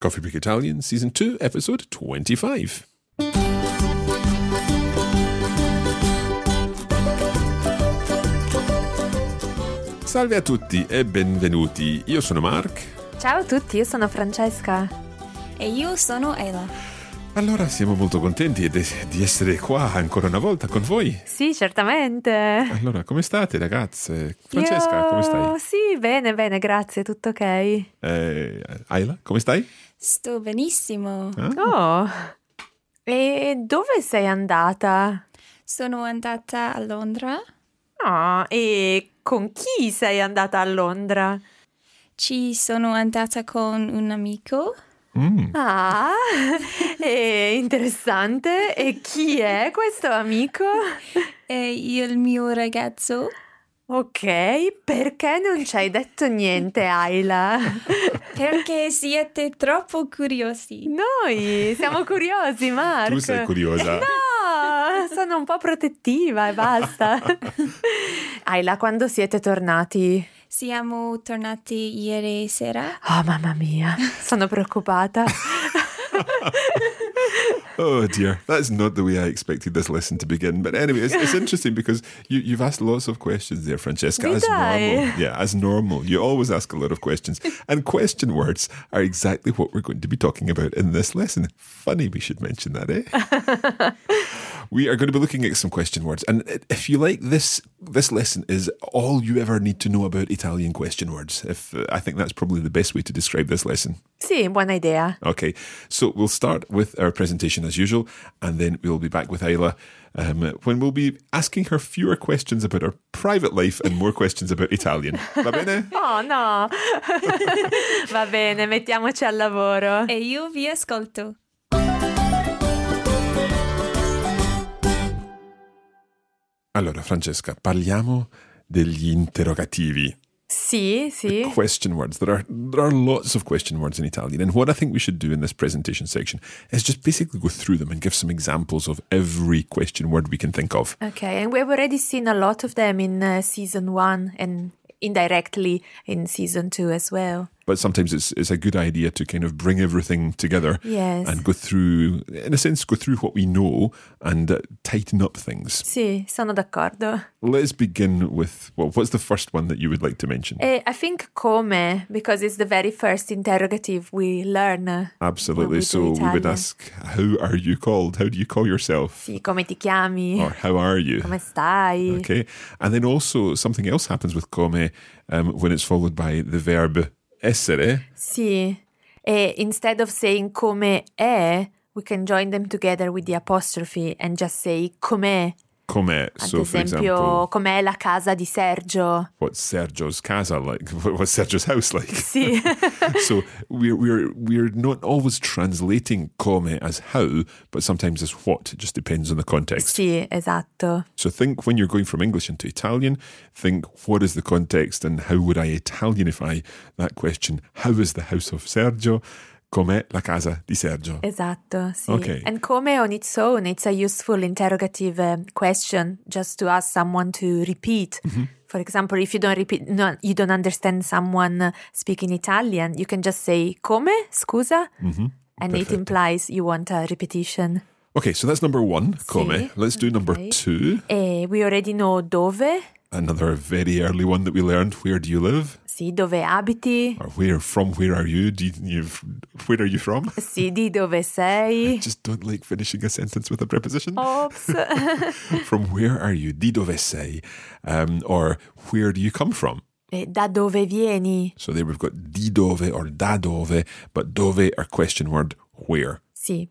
Coffee Break Italian, Season 2, Episode 25. Salve a tutti e benvenuti. Io sono Mark. Ciao a tutti, io sono Francesca. E io sono Ela. Allora, siamo molto contenti di, di essere qua ancora una volta con voi. Sì, certamente. Allora, come state ragazze? Francesca, Io- come stai? Sì, bene, bene, grazie, tutto ok. Eh, Ayla, come stai? Sto benissimo. Ah, Oh, e dove sei andata? Sono andata a Londra. Oh, e con chi sei andata a Londra? Ci sono andata con un amico. mm. Ah, è interessante. E chi è questo amico? E il mio ragazzo. Ok, perché non ci hai detto niente, Ayla? Perché siete troppo curiosi. Noi siamo curiosi, Marco. Tu sei curiosa. No, sono un po' protettiva e basta. Ayla, quando siete tornati? Siamo tornati ieri sera. Oh, mamma mia, sono preoccupata. Oh dear, that's not the way I expected this lesson to begin. But anyway, it's, it's interesting because you, you've asked lots of questions there, Francesca. Did as I? normal, yeah, as normal. You always ask a lot of questions, and question words are exactly what we're going to be talking about in this lesson. Funny, we should mention that, eh? we are going to be looking at some question words, and if you like this, this lesson is all you ever need to know about Italian question words. If uh, I think that's probably the best way to describe this lesson. Sì, buona idea. Okay, so we'll start with our presentation as usual, and then we'll be back with Ayla um, when we'll be asking her fewer questions about her private life and more questions about Italian. Va bene? Oh no. Va bene, mettiamoci al lavoro. E io vi ascolto. Allora, Francesca, parliamo degli interrogativi. Sì, sì. Question words. There are there are lots of question words in Italian, and what I think we should do in this presentation section is just basically go through them and give some examples of every question word we can think of. Okay, and we've already seen a lot of them in uh, season one and indirectly in season two as well. but sometimes it's it's a good idea to kind of bring everything together Yes. and go through, in a sense, go through what we know and uh, tighten up things. Sì, sono d'accordo. Let's begin with well, what's the first one that you would like to mention? Eh, I think come, because it's the very first interrogative we learn. Eh, Absolutely. we So we would ask, how are you called? How do you call yourself? Sì, come ti chiami? Or how are you? Come stai? Okay. And then also something else happens with come um, when it's followed by the verb essere. Sì. E instead of saying come è, we can join them together with the apostrophe and just say com'è. Come. Ad So, esempio, example, com'è la casa di Sergio? what's Sergio's casa like? What's Sergio's house like? Sì. so we're we're we're not always translating come as how, but sometimes as what. It just depends on the context. sì, esatto. So think when you're going from English into Italian, think what is the context and how would I Italianify that question? How is the house of Sergio? Com'è la casa di Sergio? Esatto, sì. Okay. And come on its own, it's a useful interrogative um, question just to ask someone to repeat. Mm-hmm. For example, if you don't repeat, no, you don't understand someone speaking Italian, you can just say come, scusa, and it Mm-hmm. Implies you want a repetition. Okay, so that's number one, come. Sì, Let's do number okay. two. E we already know dove, Another very early one that we learned. Where do you live? sì, dove abiti, Or where from where are you? Do you, where are you from? sì, di dove sei. I Just don't like finishing a sentence with a preposition. Ops. From where are you? Di dove sei? Um, or where do you come from? E da dove vieni? So there we've got di dove or da dove, but dove our question word where. Sì,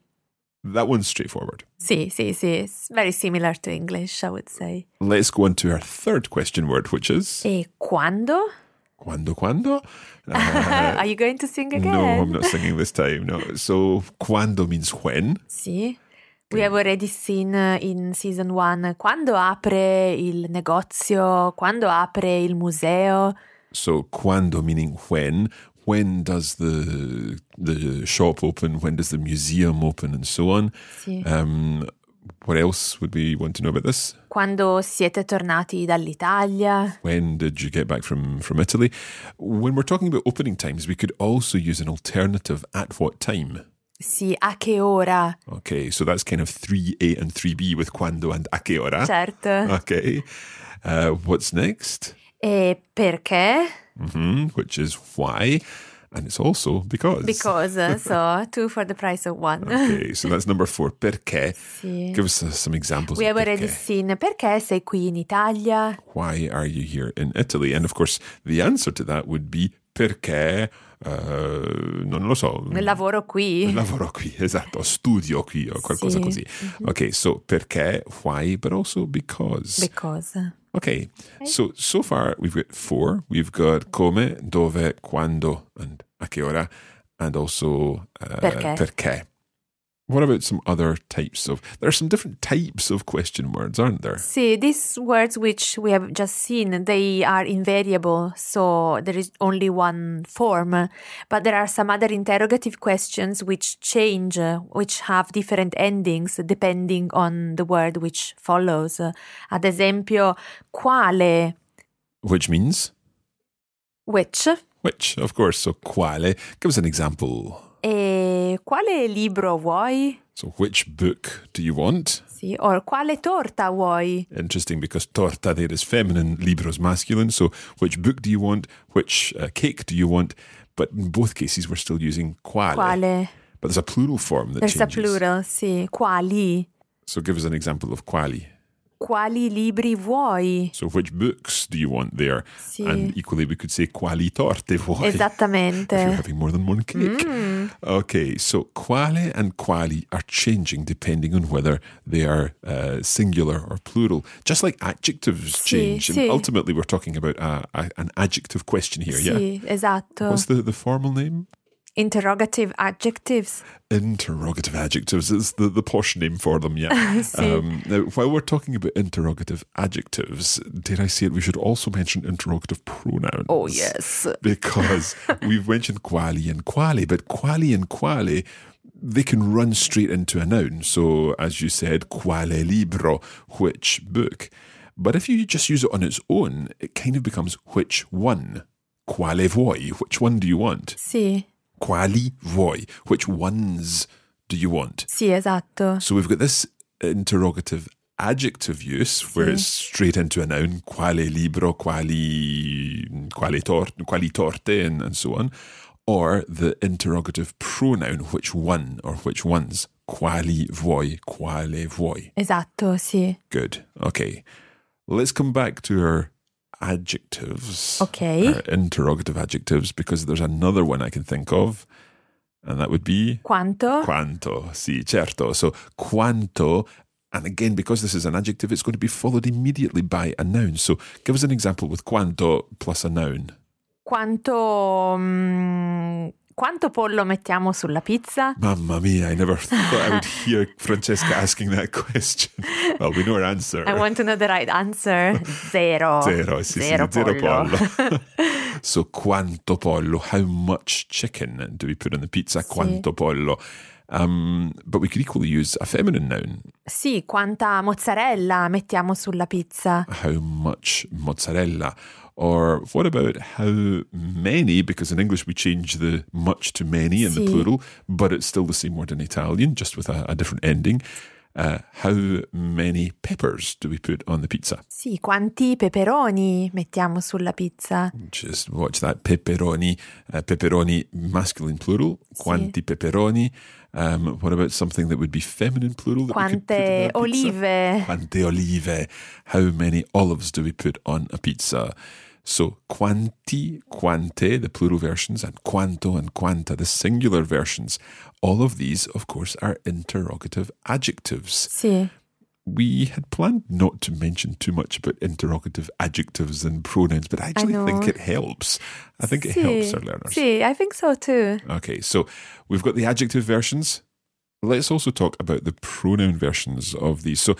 That one's straightforward. sì, sì, sì. It's very similar to English, I would say. Let's go on to our third question word, which is E quando? quando quando. Uh, Are you going to sing again? no, I'm not singing this time. No. So quando means when. Sì. We have already seen uh, in season one quando apre il negozio, quando apre il museo. So quando meaning when. When does the the shop open? When does the museum open, and so on? Sì. Um, what else would we want to know about this? Quando siete tornati dall'Italia. When did you get back from, from Italy? When we're talking about opening times, we could also use an alternative at what time. Sì, a che ora? Okay, so that's kind of 3A and 3B with quando and a che ora. Certo. Okay. Uh, what's next? E perché? Hmm which is why. And it's also because. Because, uh, so two for the price of one. Okay, so that's number four. Perché. Sì. Give us uh, some examples. We have already seen perché sei qui in Italia. Why are you here in Italy? And of course, the answer to that would be perché. Uh, non lo so. Lavoro qui. Lavoro qui, esatto, studio qui o qualcosa Sì. così. Ok, so perché, why, but also because. Because. Okay, so so far we've got four. We've got come, dove, quando, and a che ora, and also uh, Perché. What about some other types of? There are some different types of question words, aren't there? See, these words which we have just seen, they are invariable, so there is only one form. But there are some other interrogative questions which change, which have different endings depending on the word which follows. Ad esempio, quale, Which means which, which, of course. So quale. Give us an example. e quale libro vuoi? So which book do you want? Sì, or quale torta vuoi? Interesting because torta there is feminine, libro is masculine. So which book do you want? Which uh, cake do you want? But in both cases, we're still using quale. Quale? But there's a plural form that There's a plural, sì. Quali? So give us an example of quali. Quali libri vuoi? So which books do you want there? Sì. And equally, we could say quali torte vuoi? If you're having more than one cake. Mm. Okay, so quale and quali are changing depending on whether they are uh, singular or plural. Just like adjectives Sì, change. And ultimately, we're talking about a, a, an adjective question here, yeah? Sì, esatto. What's the, the formal name? Interrogative adjectives. Interrogative adjectives is the, the posh name for them, yeah. Um, now, while we're talking about interrogative adjectives, dare I say it, we should also mention interrogative pronouns. Oh, yes. Because we've mentioned quali and quali, but quali and quali, they can run straight into a noun. So, as you said, quale libro, which book. But if you just use it on its own, it kind of becomes which one. quale vuoi? Which one do you want? Sì, Quali vuoi? Which ones do you want? sì, esatto. So we've got this interrogative adjective use where it's mm. straight into a noun, quale libro, quali, quale tor- quali torte, and, and so on. Or the interrogative pronoun, which one or which ones, quali vuoi, quale vuoi. Esatto, sì. Good. Okay. Let's come back to our adjectives. Okay. Our interrogative adjectives, because there's another one I can think of, and that would be Quanto? quanto. Sì, certo. So quanto, and again, because this is an adjective, it's going to be followed immediately by a noun. So give us an example with quanto plus a noun. Quanto, mm, quanto pollo mettiamo sulla pizza? Mamma mia, I never thought I would hear Francesca asking that question. Well, we know her answer. I want to know the right answer. Zero. Zero, sì, Zero sì, zero pollo. pollo. so quanto pollo? How much chicken do we put on the pizza? Quanto pollo? Um, but we could equally use a feminine noun. Sì, quanta mozzarella mettiamo sulla pizza? How much mozzarella? Or what about how many? Because in English we change the much to many in the plural, but it's still the same word in Italian, just with a, a different ending. Uh, how many peppers do we put on the pizza? Sì, quanti peperoni mettiamo sulla pizza? Just watch that pepperoni, uh, pepperoni masculine plural. Sì. Quanti pepperoni? Um, what about something that would be feminine plural? That we could put Quante on a pizza? olive? Quante olive? How many olives do we put on a pizza? So quanti, quante, the plural versions, and quanto and quanta, the singular versions. All of these, of course, are interrogative adjectives Sì, we had planned not to mention too much about interrogative adjectives and pronouns, but I actually think it helps. I think it helps our learners. Sì, I think so too. Okay, so we've got the adjective versions. Let's also talk about the pronoun versions of these. So,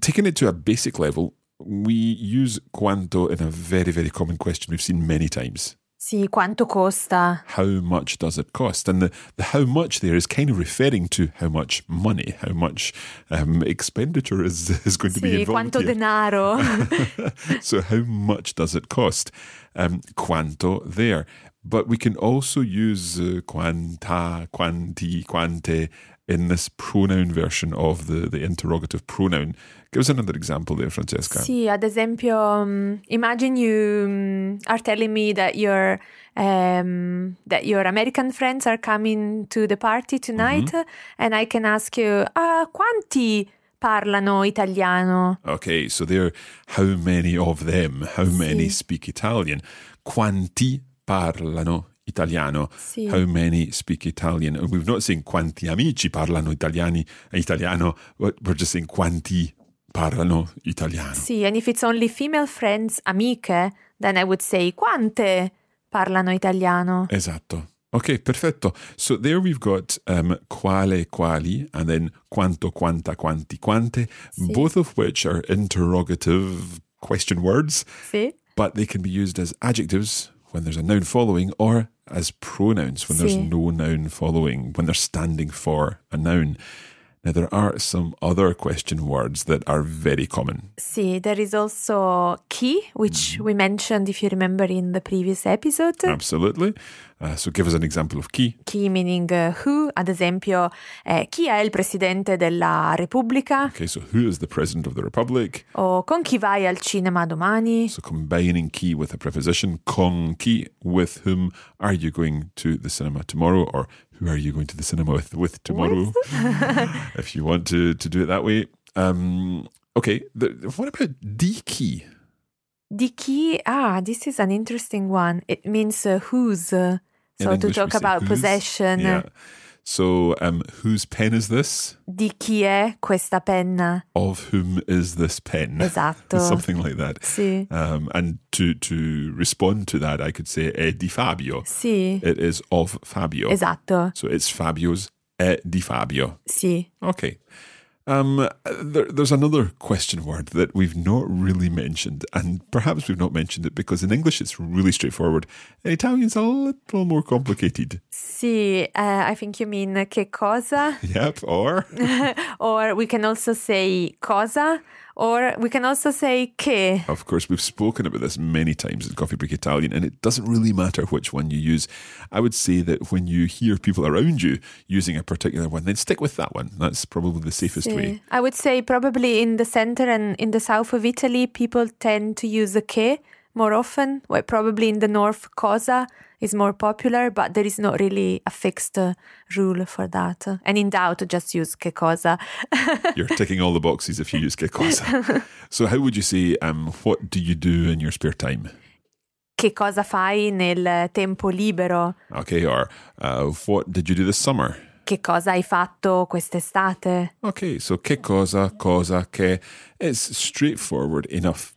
taking it to a basic level, we use quanto in a very, very common question we've seen many times. Sì, quanto costa? How much does it cost? And the, the how much there is kind of referring to how much money, how much um, expenditure is, is going to be involved quanto here. denaro? so how much does it cost? Um, quanto there. But we can also use uh, quanta, quanti, quante in this pronoun version of the, the interrogative pronoun. Give us another example there, Francesca. Sì, ad esempio, um, imagine you um, are telling me that your um, that your American friends are coming to the party tonight, Mm-hmm. and I can ask you, uh, quanti parlano italiano? Okay, so there, how many of them, how many Sì. speak Italian? Quanti parlano italiano? Sì. How many speak Italian? We've not seen quanti amici parlano italiani, italiano, we're just saying quanti parlano italiano. Sì, and if it's only female friends, amiche, then I would say quante parlano italiano? Esatto. Okay, perfetto. So there we've got um, quale, quali, and then quanto, quanta, quanti, quante, both of which are interrogative question words, Sì. but they can be used as adjectives when there's a noun following or as pronouns when there's no noun following, when they're standing for a noun. Now, there are some other question words that are very common. See, there is also chi, which Mm-hmm. we mentioned if you remember in the previous episode. Absolutely. Uh, so give us an example of chi. Chi meaning uh, who, ad esempio, eh, chi è il presidente della Repubblica? Okay, so who is the president of the republic? O con chi vai al cinema domani? So combining chi with a preposition, con chi, with whom are you going to the cinema tomorrow, or who are you going to the cinema with, with tomorrow, if you want to, to do it that way. Um, okay, the, what about di chi? Di chi? Ah, this is an interesting one. It means uh, whose. uh, In so to English talk about whose. possession. Yeah. So um, whose pen is this? Di chi è questa penna? Of whom is this pen? Esatto. Something like that. Sì. Um, and to, to respond to that, I could say è di Fabio. Sì. It is of Fabio. Esatto. So it's Fabio's è di Fabio. Sì. Okay. Um, there, there's another question word that we've not really mentioned, and perhaps we've not mentioned it because in English it's really straightforward. In Italian it's a little more complicated. Sì, uh, I think you mean che cosa? Yep, or or we can also say cosa Or we can also say che. Of course, we've spoken about this many times in Coffee Break Italian, and it doesn't really matter which one you use. I would say that when you hear people around you using a particular one, then stick with that one. That's probably the safest Sì. way. I would say probably in the center and in the south of Italy, people tend to use the che more often. Well, probably in the north, cosa is more popular, but there is not really a fixed uh, rule for that. And in doubt, just use che cosa. You're ticking all the boxes if you use che cosa. so, how would you say, um, what do you do in your spare time? che cosa fai nel tempo libero? Okay, or uh, what did you do this summer? Che cosa hai fatto quest'estate? Okay, so che cosa, cosa, che. It's straightforward enough.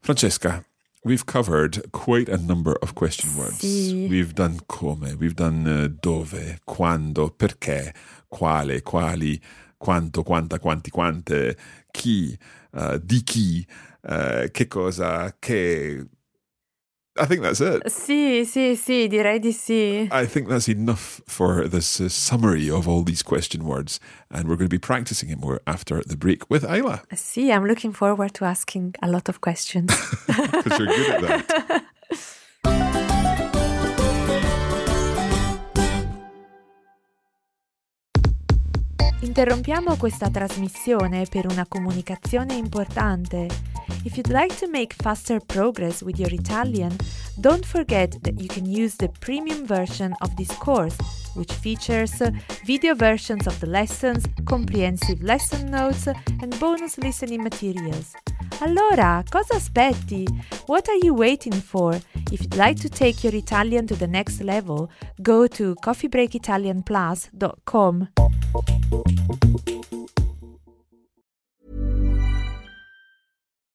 Francesca, we've covered quite a number of question words. Sì. We've done come, we've done uh, dove, quando, perché, quale, quali, quanto, quanta, quanti, quante, chi, uh, di chi, uh, che cosa, che. I think that's it. Sì, sì, sì, direi di sì. I think that's enough for this uh, summary of all these question words, and we're going to be practicing it more after the break with Ayla Sì, I'm looking forward to asking a lot of questions. because you're good at that. Interrompiamo questa trasmissione per una comunicazione importante. If you'd like to make faster progress with your Italian, don't forget that you can use the premium version of this course, which features uh, video versions of the lessons, comprehensive lesson notes, and bonus listening materials. Allora, cosa aspetti? What are you waiting for? If you'd like to take your Italian to the next level, go to coffeebreakitalianplus.com.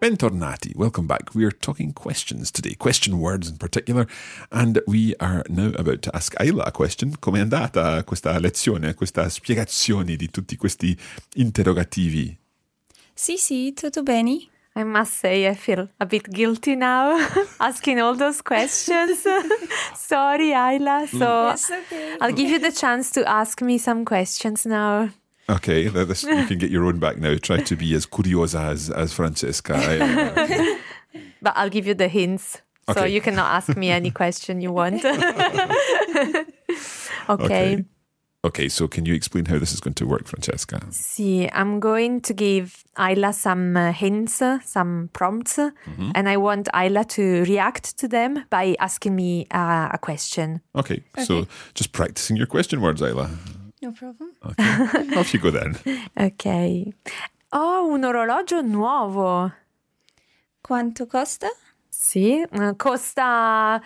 Bentornati, welcome back. We are talking questions today, question words in particular, and we are now about to ask Ayla a question. Come è andata questa lezione, questa spiegazione di tutti questi interrogativi? Sì, sì, tutto bene. I must say, I feel a bit guilty now asking all those questions. Sorry, Ayla. So It's okay. I'll give you the chance to ask me some questions now. Okay, that- this, you can get your own back now. Try to be as curiosa as, as Francesca. I- okay. But I'll give you the hints. So Okay. you cannot ask me any question you want. okay. Okay. Okay, so can you explain how this is going to work, Francesca? See, I'm going to give Ayla some uh, hints, uh, some prompts, uh, and I want Ayla to react to them by asking me uh, a question. Okay, so just practicing your question words, Ayla. No problem. Okay, off you go then. Ok. Ho un orologio nuovo. Quanto costa? Sì, costa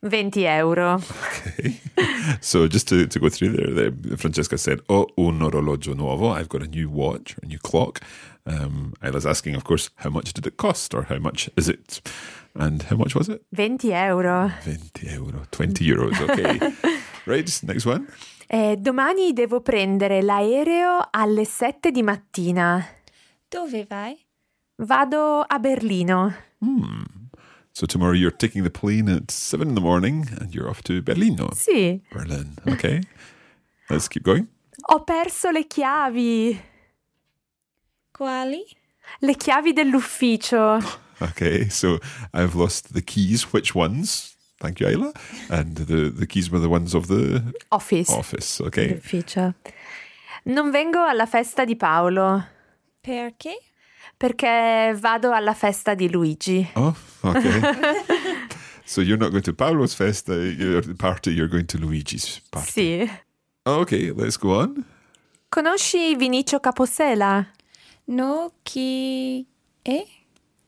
20 euro. Okay. So just to, to go through there, there, Francesca said, "Oh, un orologio nuovo. I've got a new watch, a new clock." Um, was asking, of course, how much did it cost, or how much is it, and how much was it? 20 euro. 20 euro, 20 euros. Okay. right. Next one. Eh, domani devo prendere l'aereo alle 7 di mattina. Dove vai? Vado a Berlino. So tomorrow you're taking the plane at seven in the morning and you're off to Berlino. Sì. Berlin. Okay. Let's keep going. Ho perso le chiavi. Quali? Le chiavi dell'ufficio. Okay, so I've lost the keys. Which ones? Thank you, Ayla. And the, the keys were the ones of the Office. office. Okay. L'ufficio. Non vengo alla festa di Paolo Perché? perché vado alla festa di Luigi. Oh, okay. so you're not going to Paolo's festa your party, you're going to Luigi's party. Sì. Okay, let's go on. Conosci Vinicio Caposela? No, chi è?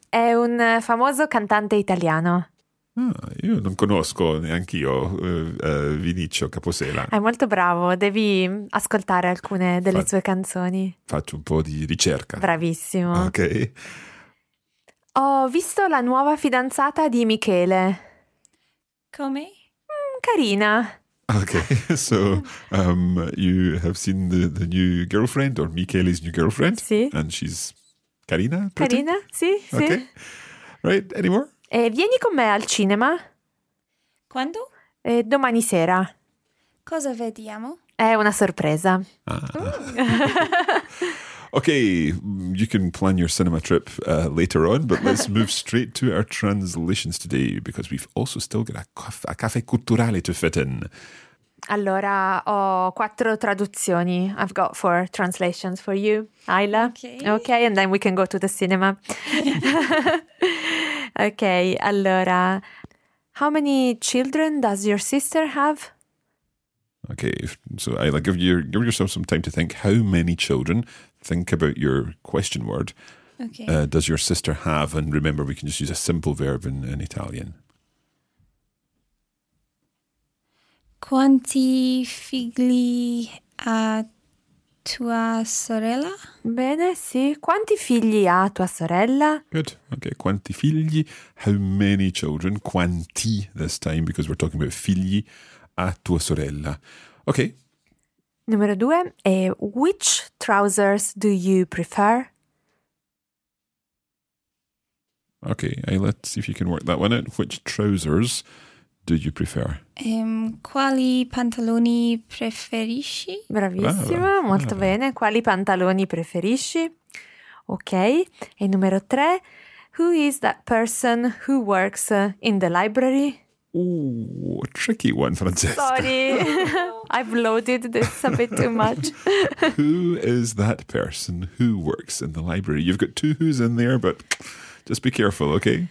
È un famoso cantante italiano. Ah, io non conosco neanch'io eh, eh, Vinicio Caposela. È molto bravo, devi ascoltare alcune delle Fa- sue canzoni. Faccio un po' di ricerca. Bravissimo. Ok. Ho visto la nuova fidanzata di Michele. Come? Mm, carina. Okay, so um, you have seen the, the new girlfriend or Michele's new girlfriend? Sì. And she's Carina? pretty? Carina? Sì, sì. Okay. Right, any more? E vieni con me al cinema Quando? Eh, domani sera. Cosa vediamo? È una sorpresa. Okay, you can plan your cinema trip uh, later on, but let's move straight to our translations today because we've also still got a, caf- a cafe culturale to fit in. Allora, ho quattro traduzioni. I've got four translations for you, Ayla. Ok. Okay, and then we can go to the cinema. ok, allora. How many children does your sister have? Okay, if- so Ayla, give your give yourself some time to think. How many children? Think about your question word. Ok. Uh, does your sister have? And remember, we can just use a simple verb in, in Italian. Quanti figli ha tua sorella? Bene, sì. Quanti figli ha tua sorella? Good. Okay. Quanti figli? How many children? Quanti this time because we're talking about figli a tua sorella. Okay. Numero due è Which trousers do you prefer? Okay. Hey, let's see if you can work that one out. Which trousers do you prefer? Ehm, quali pantaloni preferisci? Bravissima, Brava, molto brava. bene. Quali pantaloni preferisci? Ok. E numero tre, Who is that person who works uh, in the library? Oh, tricky one, Francesca. Sorry, I've loaded this a bit too much. Who is that person who works in the library? You've got two who's in there, but just be careful, okay?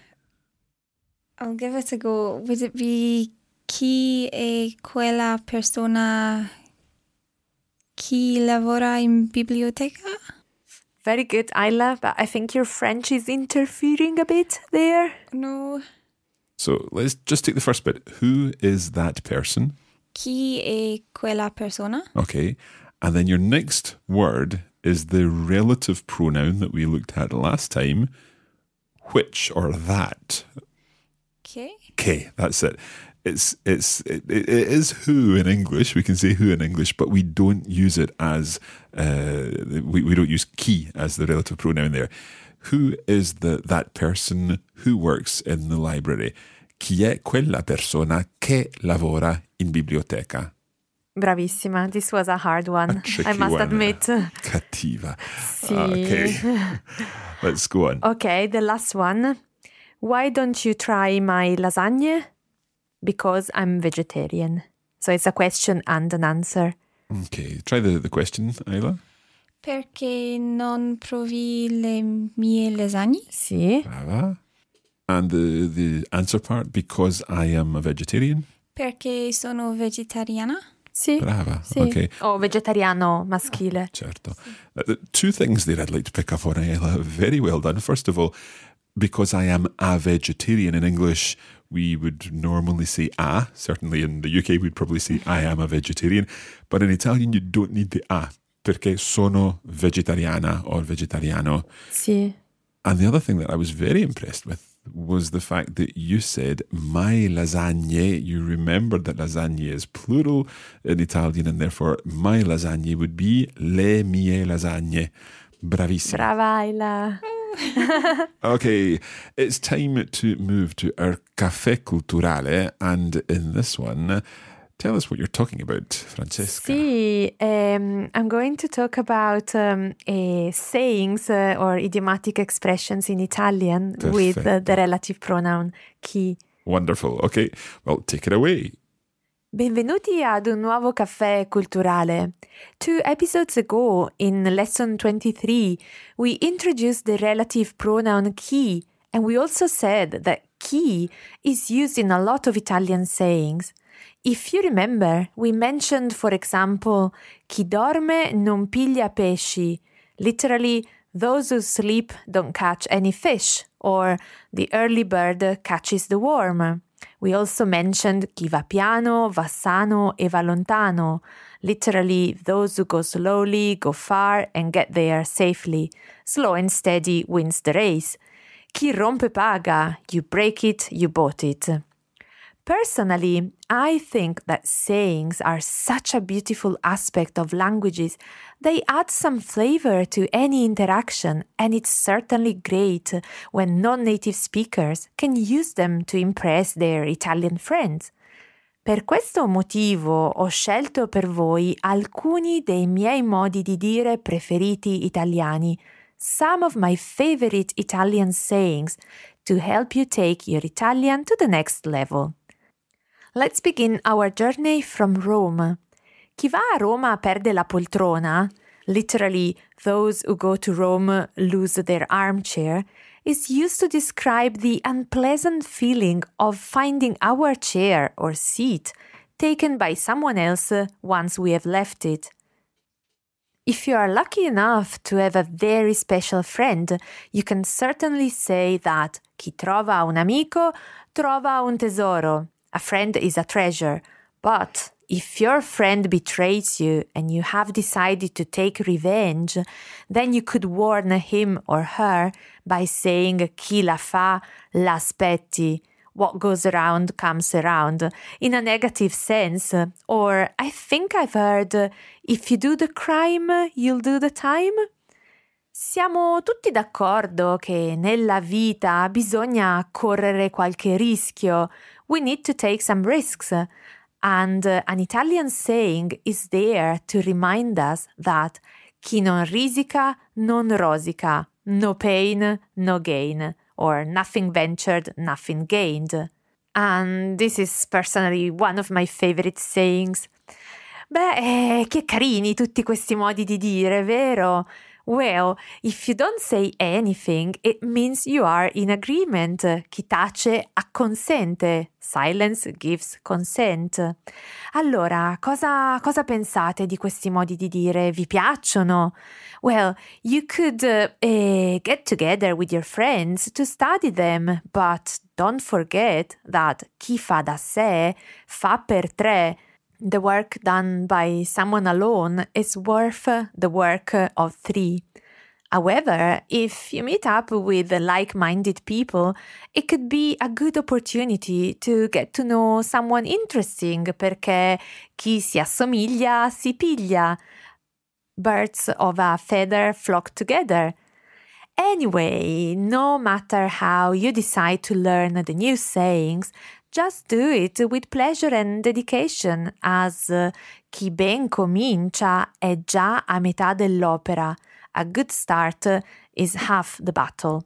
I'll give it a go. Would it be chi è quella persona chi lavora in biblioteca? Very good, Ayla, but I think your French is interfering a bit there. No. So let's just take the first bit. Who is that person? Chi è quella persona? Okay. And then your next word is the relative pronoun that we looked at last time, which or that. Okay. Okay, that's it. It's it's it, it is who in English. We can say who in English, but we don't use it as uh, we we don't use chi as the relative pronoun there. Who is the that person who works in the library? Chi è quella persona che lavora in biblioteca? Bravissima, this was a hard one, A I must one. admit. Cattiva. Sì. Okay, let's go on. Okay, the last one. Why don't you try my lasagne? Because I'm vegetarian. So it's a question and an answer. Okay, try the, the question, Ayla. Perché non provi le mie lasagne? Sì. Brava. And the, the answer part, because I am a vegetarian. Perché sono vegetariana? Sì. Brava. Sì. Okay. O vegetariano maschile. Certo. Uh, two things there I'd like to pick up on, Ayla. Very well done. First of all, because I am a vegetarian in English, we would normally say a. Certainly in the UK, we'd probably say I am a vegetarian. But in Italian, you don't need the a. Perché sono vegetariana or vegetariano. Sì. And the other thing that I was very impressed with was the fact that you said my lasagne. You remembered that lasagne is plural in Italian, and therefore my lasagne would be le mie lasagne. Bravissima. Bravaila. okay, it's time to move to our Caffè Culturale, and in this one, tell us what you're talking about, Francesca. Sì, um, I'm going to talk about um, uh, sayings uh, or idiomatic expressions in Italian with uh, the relative pronoun chi. Wonderful. Okay, well, take it away. Benvenuti ad un nuovo caffè culturale. Two episodes ago, in lesson 23, we introduced the relative pronoun chi, and we also said that chi is used in a lot of Italian sayings. If you remember, we mentioned, for example, chi dorme non piglia pesci, literally, those who sleep don't catch any fish, or the early bird catches the worm. We also mentioned chi va piano, va sano e va lontano, literally, those who go slowly go far and get there safely. Slow and steady wins the race. Chi rompe paga, you break it, you bought it. Personally, I think that sayings are such a beautiful aspect of languages. They add some flavor to any interaction, and it's certainly great when non native speakers can use them to impress their Italian friends. Per questo motivo ho scelto per voi alcuni dei miei modi di dire preferiti italiani, some of my favorite Italian sayings, to help you take your Italian to the next level. Let's begin our journey from Rome. Chi va a Roma perde la poltrona, literally, those who go to Rome lose their armchair, is used to describe the unpleasant feeling of finding our chair or seat taken by someone else once we have left it. If you are lucky enough to have a very special friend, you can certainly say that chi trova un amico trova un tesoro. A friend is a treasure. But if your friend betrays you and you have decided to take revenge, then you could warn him or her by saying chi la fa l'aspetti. What goes around comes around in a negative sense. Or I think I've heard if you do the crime, you'll do the time. Siamo tutti d'accordo che nella vita bisogna correre qualche rischio. We need to take some risks. And uh, an Italian saying is there to remind us that chi non risica non rosica, no pain, no gain, or nothing ventured, nothing gained. And this is personally one of my favorite sayings. Beh, eh, che carini tutti questi modi di dire, vero? Well, if you don't say anything, it means you are in agreement. Chi tace acconsente. Silence gives consent. Allora, cosa, cosa pensate di questi modi di dire? Vi piacciono? Well, you could uh, get together with your friends to study them, but don't forget that chi fa da sé fa per tre. The work done by someone alone is worth the work of three. However, if you meet up with like minded people, it could be a good opportunity to get to know someone interesting perché chi si assomiglia si piglia. Birds of a feather flock together. Anyway, no matter how you decide to learn the new sayings, just do it with pleasure and dedication, as uh, chi ben comincia è già a metà dell'opera. A good start is half the battle.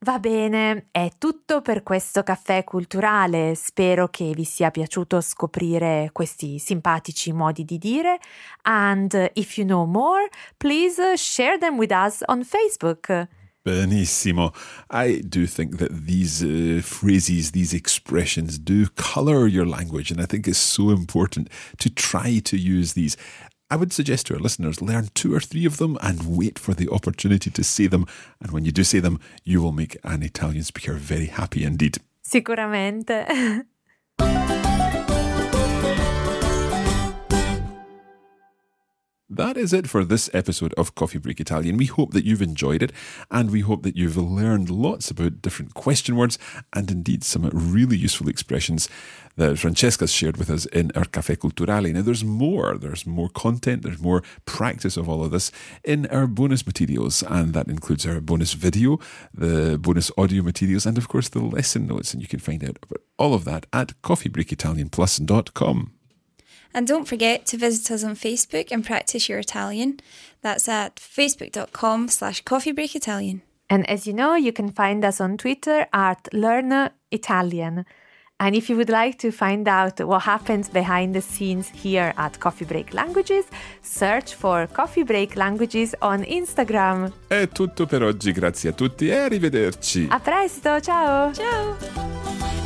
Va bene, è tutto per questo caffè culturale. Spero che vi sia piaciuto scoprire questi simpatici modi di dire. And if you know more, please share them with us on Facebook. Benissimo. I do think that these uh, phrases, these expressions do colour your language, and I think it's so important to try to use these. I would suggest to our listeners learn two or three of them and wait for the opportunity to say them. And when you do say them, you will make an Italian speaker very happy indeed. Sicuramente. that is it for this episode of Coffee Break Italian. We hope that you've enjoyed it and we hope that you've learned lots about different question words and indeed some really useful expressions that Francesca's shared with us in our Caffè Culturale. Now, there's more. There's more content, there's more practice of all of this in our bonus materials, and that includes our bonus video, the bonus audio materials, and of course the lesson notes. And you can find out about all of that at coffeebreakitalianplus.com. And don't forget to visit us on Facebook and practice your Italian. That's at facebook.com slash coffeebreakitalian. And as you know, you can find us on Twitter at Learn Italian. And if you would like to find out what happens behind the scenes here at Coffee Break Languages, search for Coffee Break Languages on Instagram. È tutto per oggi, grazie a tutti e arrivederci. A presto, ciao! Ciao!